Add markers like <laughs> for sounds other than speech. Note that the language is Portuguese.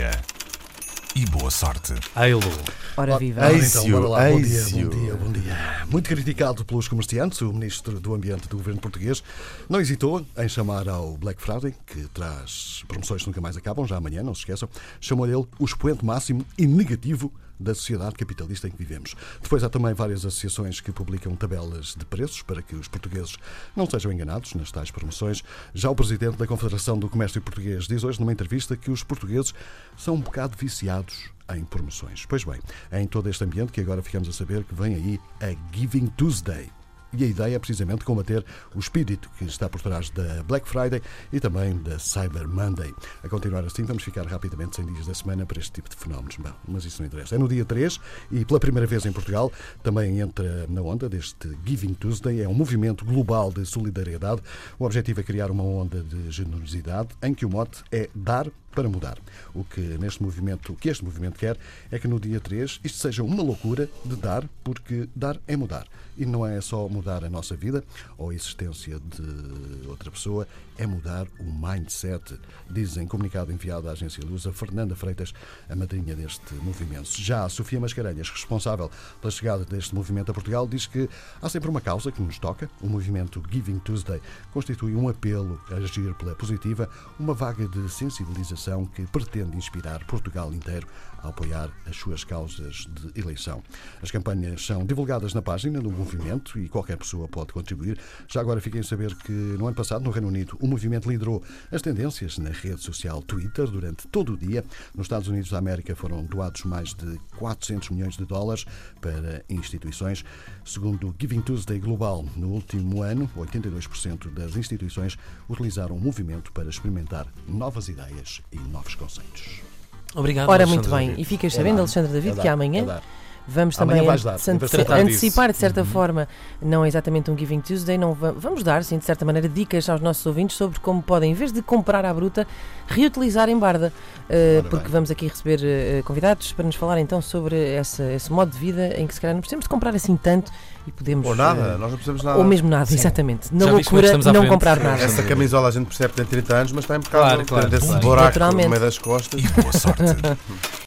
dia e boa sorte. Eilo. Ora viva. Ora, Eisio, então, bora lá. Bom dia, bom dia, bom dia. Muito criticado pelos comerciantes, o Ministro do Ambiente do Governo Português não hesitou em chamar ao Black Friday, que traz promoções que nunca mais acabam, já amanhã, não se esqueçam, chamou-lhe ele o expoente máximo e negativo da sociedade capitalista em que vivemos. Depois há também várias associações que publicam tabelas de preços para que os portugueses não sejam enganados nas tais promoções. Já o presidente da Confederação do Comércio Português diz hoje numa entrevista que os portugueses são um bocado viciados em promoções. Pois bem, é em todo este ambiente que agora ficamos a saber que vem aí a Giving Tuesday. E a ideia é precisamente combater o espírito que está por trás da Black Friday e também da Cyber Monday. A continuar assim, vamos ficar rapidamente 100 dias da semana para este tipo de fenómenos. Bom, mas isso não interessa. É no dia 3 e pela primeira vez em Portugal também entra na onda deste Giving Tuesday. É um movimento global de solidariedade. O objetivo é criar uma onda de generosidade em que o mote é dar para mudar. O que neste movimento, o que este movimento quer é que no dia 3 isto seja uma loucura de dar, porque dar é mudar. E não é só mudar a nossa vida ou a existência de outra pessoa, é mudar o mindset, diz em comunicado enviado à agência Lusa Fernanda Freitas, a madrinha deste movimento. Já a Sofia Mascarenhas, responsável pela chegada deste movimento a Portugal, diz que há sempre uma causa que nos toca. O movimento Giving Tuesday constitui um apelo a agir pela positiva, uma vaga de sensibilização que pretende inspirar Portugal inteiro a apoiar as suas causas de eleição. As campanhas são divulgadas na página do movimento e qualquer pessoa pode contribuir. Já agora fiquem a saber que no ano passado, no Reino Unido, o movimento liderou as tendências na rede social Twitter durante todo o dia. Nos Estados Unidos da América foram doados mais de 400 milhões de dólares para instituições. Segundo o Giving Tuesday Global, no último ano, 82% das instituições utilizaram o movimento para experimentar novas ideias e novos conceitos. Obrigado. Ora, Alexandre muito bem. David. E ficas É sabendo, Alexandre David, é dar, que é amanhã dar. Vamos também dar, antecipar, de certa Uhum. forma, não é exatamente um Giving Tuesday, não va- vamos dar, sim, de certa maneira, dicas aos nossos ouvintes sobre como podem, em vez de comprar à bruta, reutilizar em barda. Uh, porque bem. vamos aqui receber uh, convidados para nos falar então sobre essa- esse modo de vida em que se calhar não precisamos de comprar assim tanto e podemos. Ou nada, uh, nós não precisamos nada. ou mesmo nada, exatamente. Na Já é loucura, não comprar nada. Essa camisola a gente percebe que tem 30 anos, mas está impecável. Claro, claro. Tem esse Claro. buraco no meio das costas. E boa sorte. <laughs>